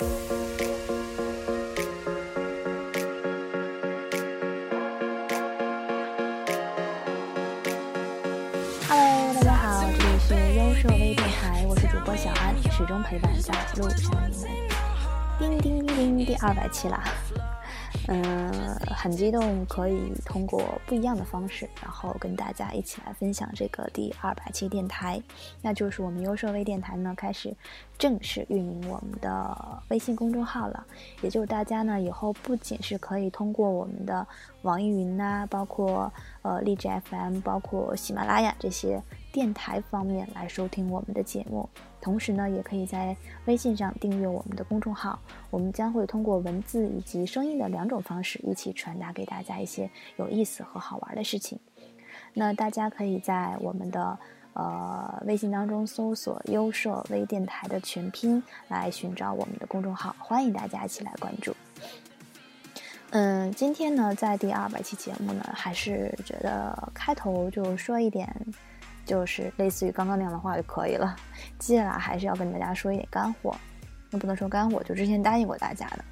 Hello，大家好，这里是优设微电台，我是主播小安，始终陪伴在路上的你们。叮叮叮叮，第二百期啦。嗯，很激动，可以通过不一样的方式，后跟大家一起来分享这个第二百期电台。那就是我们优设微电台呢，开始正式运营我们的微信公众号了。也就是大家呢，以后不仅是可以通过我们的网易云呐，包括呃荔枝 FM，包括喜马拉雅这些电台方面来收听我们的节目。同时呢，也可以在微信上订阅我们的公众号，我们将会通过文字以及声音的两种方式，一起传达给大家一些有意思和好玩的事情。那大家可以在我们的呃微信当中搜索“优设微电台”的全拼来寻找我们的公众号，欢迎大家一起来关注。嗯，今天呢，在第二百期节目呢，还是觉得开头就说一点。就是类似于刚刚那样的话就可以了。接下来还是要跟大家说一点干货，那不能说干货，就之前答应过大家的。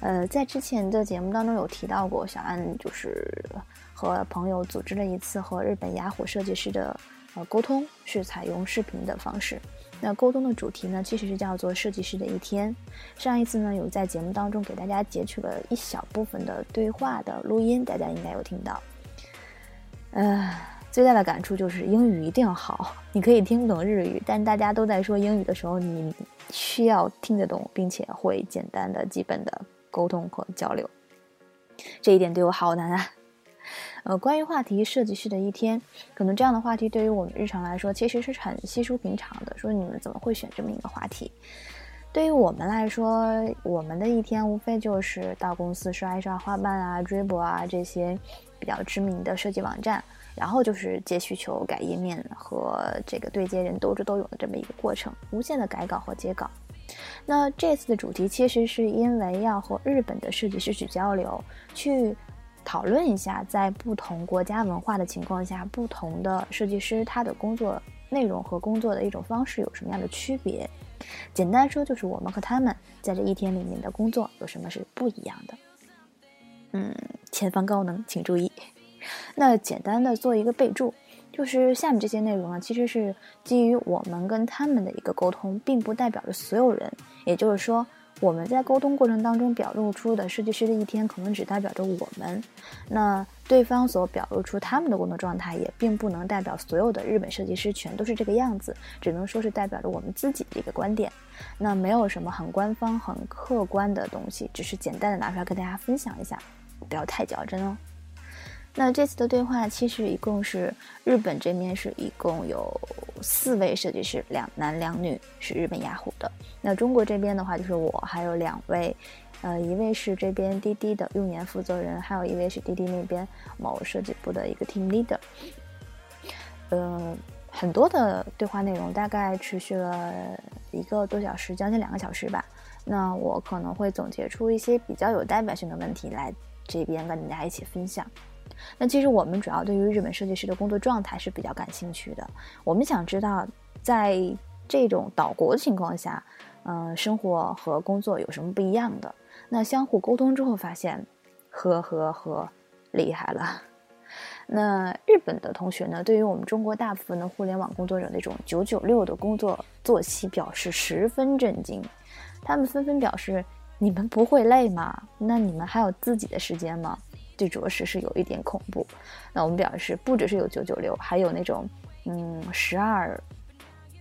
呃，在之前的节目当中有提到过，小安就是和朋友组织了一次和日本雅虎设计师的呃沟通，是采用视频的方式。那沟通的主题呢，其实是叫做设计师的一天。上一次呢，有在节目当中给大家截取了一小部分的对话的录音，大家应该有听到。呃。最大的感触就是英语一定要好。你可以听懂日语，但大家都在说英语的时候，你需要听得懂，并且会简单的、基本的沟通和交流。这一点对我好难啊。呃，关于话题设计师的一天，可能这样的话题对于我们日常来说其实是很稀疏平常的。说你们怎么会选这么一个话题？对于我们来说，我们的一天无非就是到公司刷一刷花瓣啊、追博啊这些比较知名的设计网站。然后就是接需求、改页面和这个对接人斗智斗勇的这么一个过程，无限的改稿和接稿。那这次的主题其实是因为要和日本的设计师去交流，去讨论一下在不同国家文化的情况下，不同的设计师他的工作内容和工作的一种方式有什么样的区别。简单说就是我们和他们在这一天里面的工作有什么是不一样的。嗯，前方高能，请注意。那简单的做一个备注，就是下面这些内容呢，其实是基于我们跟他们的一个沟通，并不代表着所有人。也就是说，我们在沟通过程当中表露出的设计师的一天，可能只代表着我们。那对方所表露出他们的工作状态，也并不能代表所有的日本设计师全都是这个样子，只能说是代表着我们自己的一个观点。那没有什么很官方、很客观的东西，只是简单的拿出来跟大家分享一下，不要太较真哦。那这次的对话其实一共是日本这边是一共有四位设计师，两男两女，是日本雅虎的。那中国这边的话就是我还有两位，呃，一位是这边滴滴的用研负责人，还有一位是滴滴那边某设计部的一个 team leader。嗯，很多的对话内容大概持续了一个多小时，将近两个小时吧。那我可能会总结出一些比较有代表性的问题来这边跟大家一起分享。那其实我们主要对于日本设计师的工作状态是比较感兴趣的。我们想知道，在这种岛国情况下，嗯，生活和工作有什么不一样的？那相互沟通之后发现，呵呵呵，厉害了。那日本的同学呢，对于我们中国大部分的互联网工作者那种九九六的工作作息表示十分震惊，他们纷纷表示：“你们不会累吗？那你们还有自己的时间吗？”这着实是有一点恐怖。那我们表示，不只是有九九六，还有那种，嗯，十二、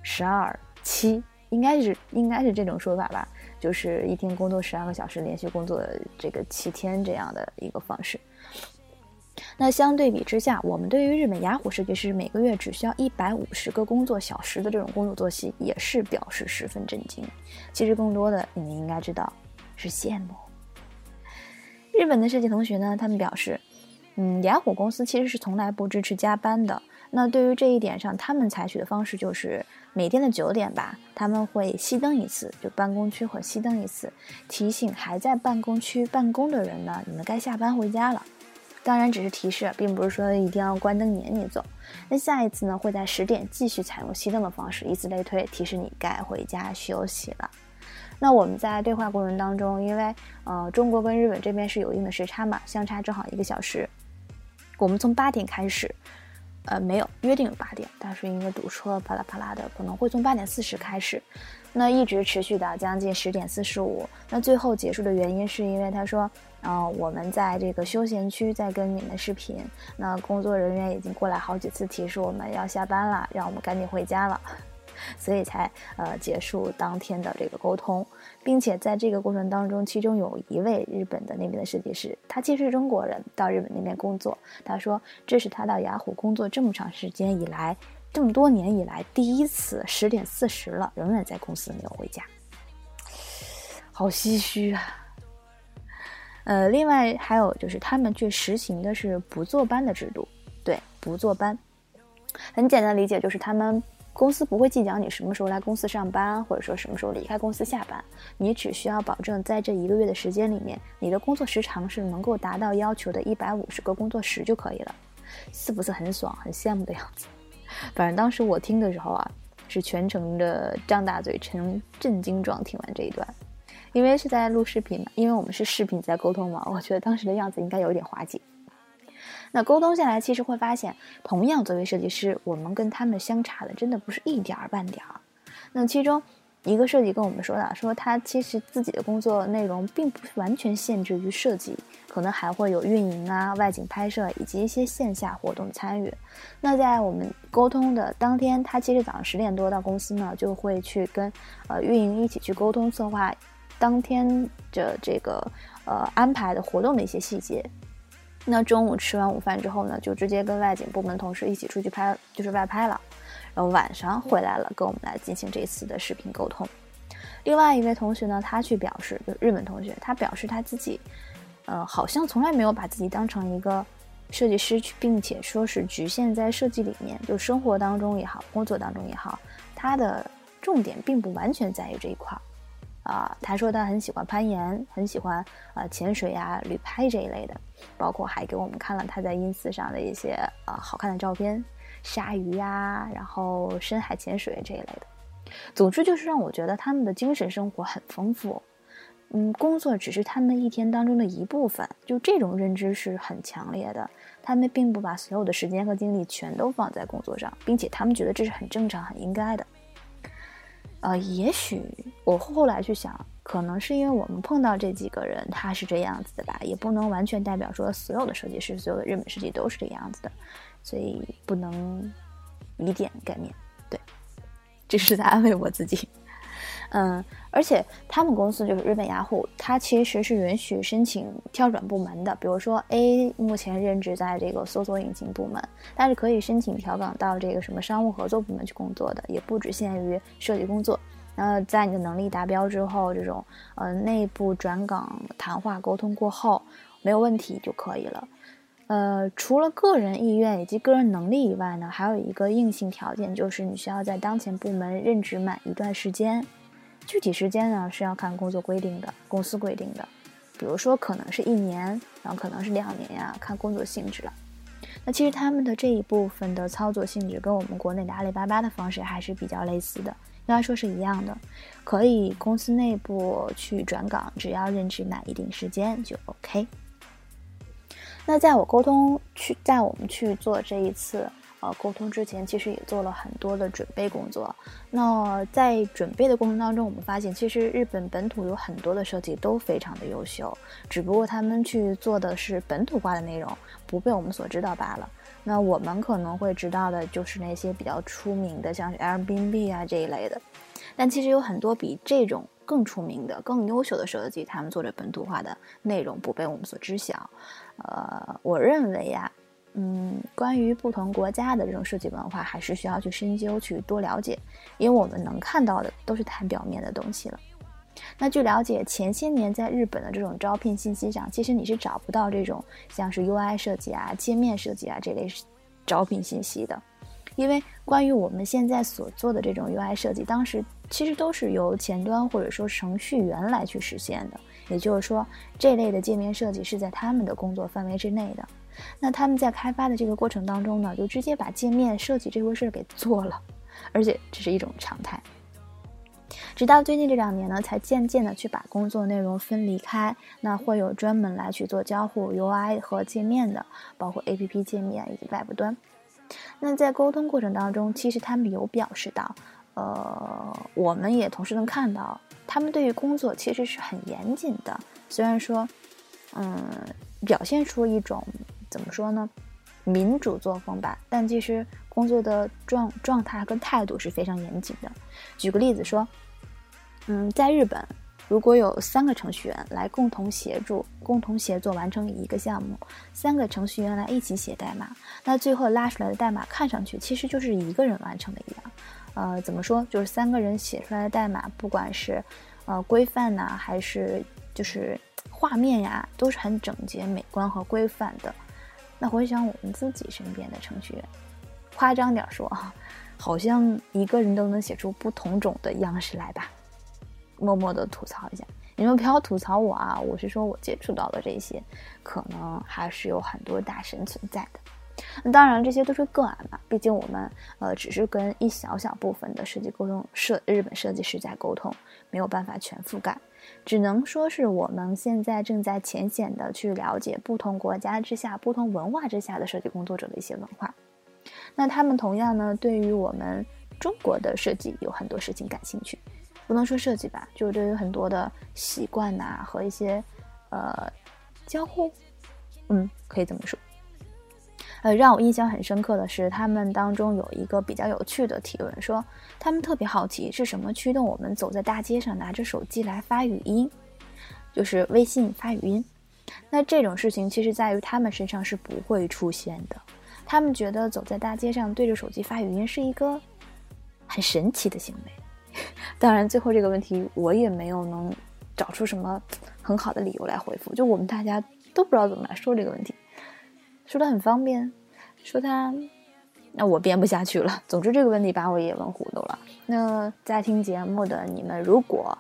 十二七，应该是应该是这种说法吧，就是一天工作十二个小时，连续工作这个七天这样的一个方式。那相对比之下，我们对于日本雅虎设计师每个月只需要一百五十个工作小时的这种工作作息，也是表示十分震惊。其实更多的，你们应该知道，是羡慕。日本的设计同学呢，他们表示，嗯，雅虎公司其实是从来不支持加班的。那对于这一点上，他们采取的方式就是每天的九点吧，他们会熄灯一次，就办公区会熄灯一次，提醒还在办公区办公的人呢，你们该下班回家了。当然只是提示，并不是说一定要关灯撵你走。那下一次呢，会在十点继续采用熄灯的方式，以此类推，提示你该回家休息了。那我们在对话过程当中，因为呃中国跟日本这边是有一定的时差嘛，相差正好一个小时。我们从八点开始，呃没有约定八点，但是因为堵车啪啦啪啦的，可能会从八点四十开始，那一直持续到将近十点四十五。那最后结束的原因是因为他说，呃我们在这个休闲区在跟你们视频，那工作人员已经过来好几次提示我们要下班了，让我们赶紧回家了。所以才呃结束当天的这个沟通，并且在这个过程当中，其中有一位日本的那边的设计师，他其实是中国人，到日本那边工作。他说这是他到雅虎工作这么长时间以来，这么多年以来第一次十点四十了，仍然在公司没有回家，好唏嘘啊。呃，另外还有就是他们却实行的是不坐班的制度，对，不坐班，很简单理解就是他们。公司不会计较你什么时候来公司上班，或者说什么时候离开公司下班，你只需要保证在这一个月的时间里面，你的工作时长是能够达到要求的一百五十个工作时就可以了，是不是很爽、很羡慕的样子？反正当时我听的时候啊，是全程的张大嘴、呈震惊状听完这一段，因为是在录视频嘛，因为我们是视频在沟通嘛，我觉得当时的样子应该有一点滑稽。那沟通下来，其实会发现，同样作为设计师，我们跟他们相差的真的不是一点儿半点儿。那其中一个设计跟我们说的，说他其实自己的工作内容并不完全限制于设计，可能还会有运营啊、外景拍摄以及一些线下活动参与。那在我们沟通的当天，他其实早上十点多到公司呢，就会去跟呃运营一起去沟通策划当天的这个呃安排的活动的一些细节。那中午吃完午饭之后呢，就直接跟外景部门同事一起出去拍，就是外拍了。然后晚上回来了，跟我们来进行这一次的视频沟通。另外一位同学呢，他去表示，就日本同学，他表示他自己，呃，好像从来没有把自己当成一个设计师去，并且说是局限在设计里面，就生活当中也好，工作当中也好，他的重点并不完全在于这一块儿。啊，他说他很喜欢攀岩，很喜欢啊潜水呀、旅拍这一类的，包括还给我们看了他在 ins 上的一些啊好看的照片，鲨鱼呀，然后深海潜水这一类的。总之就是让我觉得他们的精神生活很丰富，嗯，工作只是他们一天当中的一部分，就这种认知是很强烈的。他们并不把所有的时间和精力全都放在工作上，并且他们觉得这是很正常、很应该的。呃，也许我后来去想，可能是因为我们碰到这几个人，他是这样子的吧，也不能完全代表说所有的设计师、所有的日本设计都是这样子的，所以不能以点盖面。对，这是在安慰我自己。嗯，而且他们公司就是日本雅虎，它其实是允许申请跳转部门的。比如说 A 目前任职在这个搜索引擎部门，但是可以申请调岗到这个什么商务合作部门去工作的，也不只限于设计工作。然后在你的能力达标之后，这种呃内部转岗谈话沟通过后没有问题就可以了。呃，除了个人意愿以及个人能力以外呢，还有一个硬性条件，就是你需要在当前部门任职满一段时间。具体时间呢是要看工作规定的，公司规定的，比如说可能是一年，然后可能是两年呀，看工作性质了。那其实他们的这一部分的操作性质跟我们国内的阿里巴巴的方式还是比较类似的，应该说是一样的，可以公司内部去转岗，只要任职满一定时间就 OK。那在我沟通去，在我们去做这一次。呃，沟通之前其实也做了很多的准备工作。那在准备的过程当中，我们发现其实日本本土有很多的设计都非常的优秀，只不过他们去做的是本土化的内容，不被我们所知道罢了。那我们可能会知道的就是那些比较出名的，像是 Airbnb 啊这一类的。但其实有很多比这种更出名的、更优秀的设计，他们做着本土化的内容不被我们所知晓。呃，我认为呀。嗯，关于不同国家的这种设计文化，还是需要去深究、去多了解，因为我们能看到的都是太表面的东西了。那据了解，前些年在日本的这种招聘信息上，其实你是找不到这种像是 UI 设计啊、界面设计啊这类招聘信息的，因为关于我们现在所做的这种 UI 设计，当时其实都是由前端或者说程序员来去实现的，也就是说，这类的界面设计是在他们的工作范围之内的。那他们在开发的这个过程当中呢，就直接把界面设计这回事给做了，而且这是一种常态。直到最近这两年呢，才渐渐的去把工作内容分离开。那会有专门来去做交互 UI 和界面的，包括 APP 界面以及外部端。那在沟通过程当中，其实他们有表示到，呃，我们也同时能看到，他们对于工作其实是很严谨的。虽然说，嗯，表现出一种怎么说呢，民主作风吧，但其实工作的状状态跟态度是非常严谨的。举个例子说，嗯，在日本，如果有三个程序员来共同协助、共同协作完成一个项目，三个程序员来一起写代码，那最后拉出来的代码看上去其实就是一个人完成的一样。呃，怎么说？就是三个人写出来的代码，不管是呃规范呐，还是就是画面呀，都是很整洁、美观和规范的。那回想我们自己身边的程序员，夸张点说啊。好像一个人都能写出不同种的样式来吧？默默的吐槽一下，你们不要吐槽我啊！我是说我接触到的这些，可能还是有很多大神存在的。那当然，这些都是个案嘛，毕竟我们呃只是跟一小小部分的设计沟通设日本设计师在沟通，没有办法全覆盖，只能说是我们现在正在浅显的去了解不同国家之下、不同文化之下的设计工作者的一些文化。那他们同样呢，对于我们中国的设计有很多事情感兴趣，不能说设计吧，就对于很多的习惯呐和一些呃交互，嗯，可以这么说。呃，让我印象很深刻的是，他们当中有一个比较有趣的提问，说他们特别好奇是什么驱动我们走在大街上拿着手机来发语音，就是微信发语音。那这种事情其实在于他们身上是不会出现的。他们觉得走在大街上对着手机发语音是一个很神奇的行为。当然，最后这个问题我也没有能找出什么很好的理由来回复。就我们大家都不知道怎么来说这个问题，说的很方便，说他，那我编不下去了。总之这个问题把我也问糊涂了。那在听节目的你们，如果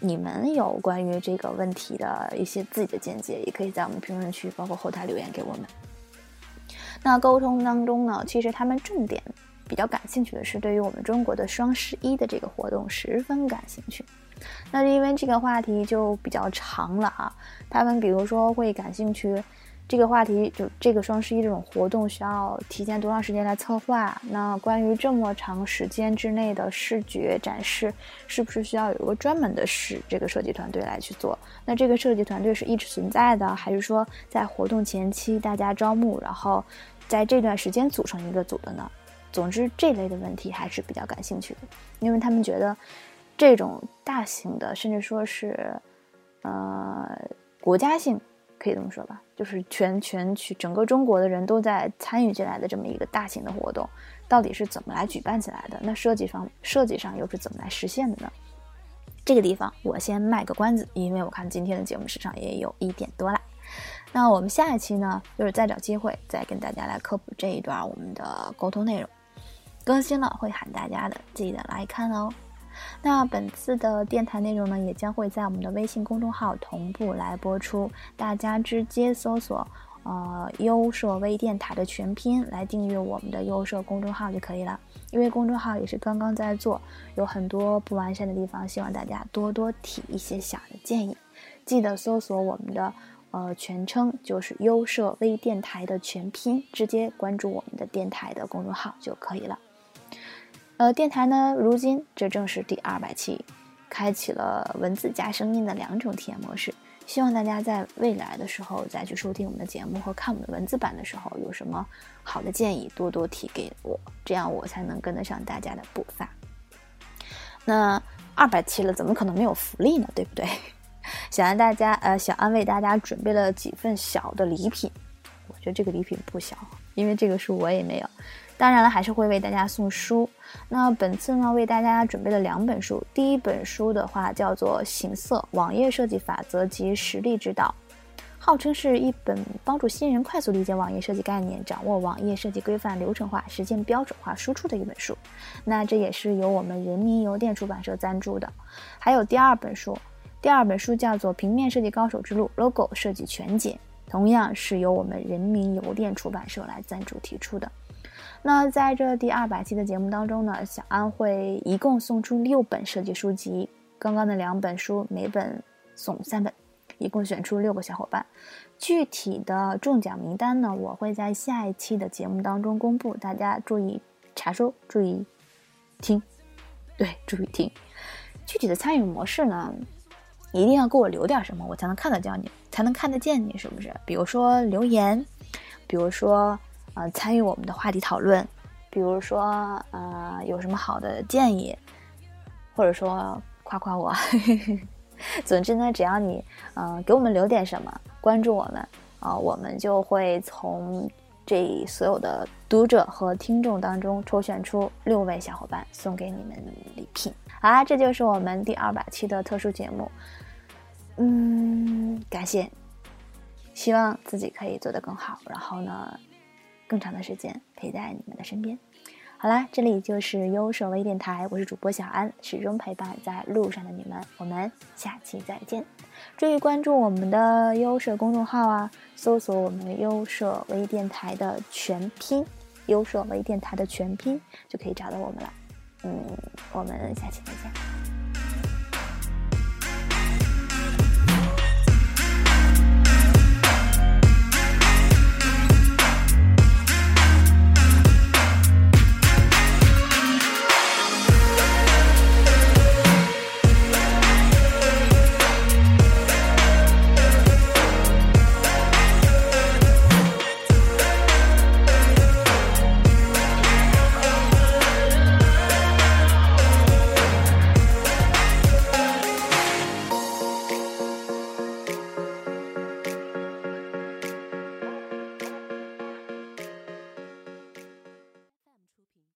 你们有关于这个问题的一些自己的见解，也可以在我们评论区包括后台留言给我们。那沟通当中呢，其实他们重点比较感兴趣的是对于我们中国的双十一的这个活动十分感兴趣。那因为这个话题就比较长了啊，他们比如说会感兴趣。这个话题就这个双十一这种活动需要提前多长时间来策划？那关于这么长时间之内的视觉展示，是不是需要有一个专门的使这个设计团队来去做？那这个设计团队是一直存在的，还是说在活动前期大家招募，然后在这段时间组成一个组的呢？总之这类的问题还是比较感兴趣的，因为他们觉得这种大型的，甚至说是呃国家性。可以这么说吧，就是全全区整个中国的人都在参与进来的这么一个大型的活动，到底是怎么来举办起来的？那设计方设计上又是怎么来实现的呢？这个地方我先卖个关子，因为我看今天的节目时长也有一点多了。那我们下一期呢，就是再找机会再跟大家来科普这一段我们的沟通内容，更新了会喊大家的，记得来看哦。那本次的电台内容呢，也将会在我们的微信公众号同步来播出，大家直接搜索“呃优设微电台”的全拼来订阅我们的优设公众号就可以了。因为公众号也是刚刚在做，有很多不完善的地方，希望大家多多提一些小的建议。记得搜索我们的呃全称，就是“优设微电台”的全拼，直接关注我们的电台的公众号就可以了。呃，电台呢，如今这正是第二百期，开启了文字加声音的两种体验模式。希望大家在未来的时候再去收听我们的节目和看我们的文字版的时候，有什么好的建议，多多提给我，这样我才能跟得上大家的步伐。那二百期了，怎么可能没有福利呢？对不对？想让大家，呃，想安慰大家，准备了几份小的礼品。我觉得这个礼品不小，因为这个书我也没有。当然了，还是会为大家送书。那本次呢，为大家准备了两本书。第一本书的话叫做《形色网页设计法则及实例指导》，号称是一本帮助新人快速理解网页设计概念、掌握网页设计规范流程化、实现标准化输出的一本书。那这也是由我们人民邮电出版社赞助的。还有第二本书，第二本书叫做《平面设计高手之路：Logo 设计全解》，同样是由我们人民邮电出版社来赞助提出的。那在这第二百期的节目当中呢，小安会一共送出六本设计书籍，刚刚的两本书每本送三本，一共选出六个小伙伴。具体的中奖名单呢，我会在下一期的节目当中公布，大家注意查收，注意听，对，注意听。具体的参与模式呢，一定要给我留点什么，我才能看得见你，才能看得见你，是不是？比如说留言，比如说。呃，参与我们的话题讨论，比如说，呃，有什么好的建议，或者说夸夸我。总之呢，只要你，呃，给我们留点什么，关注我们，啊，我们就会从这所有的读者和听众当中抽选出六位小伙伴，送给你们礼品。好啦，这就是我们第二百期的特殊节目。嗯，感谢，希望自己可以做得更好。然后呢？更长的时间陪在你们的身边。好啦，这里就是优舍微电台，我是主播小安，始终陪伴在路上的你们。我们下期再见，注意关注我们的优舍公众号啊，搜索我们优舍微电台的全拼，优舍微电台的全拼就可以找到我们了。嗯，我们下期再见。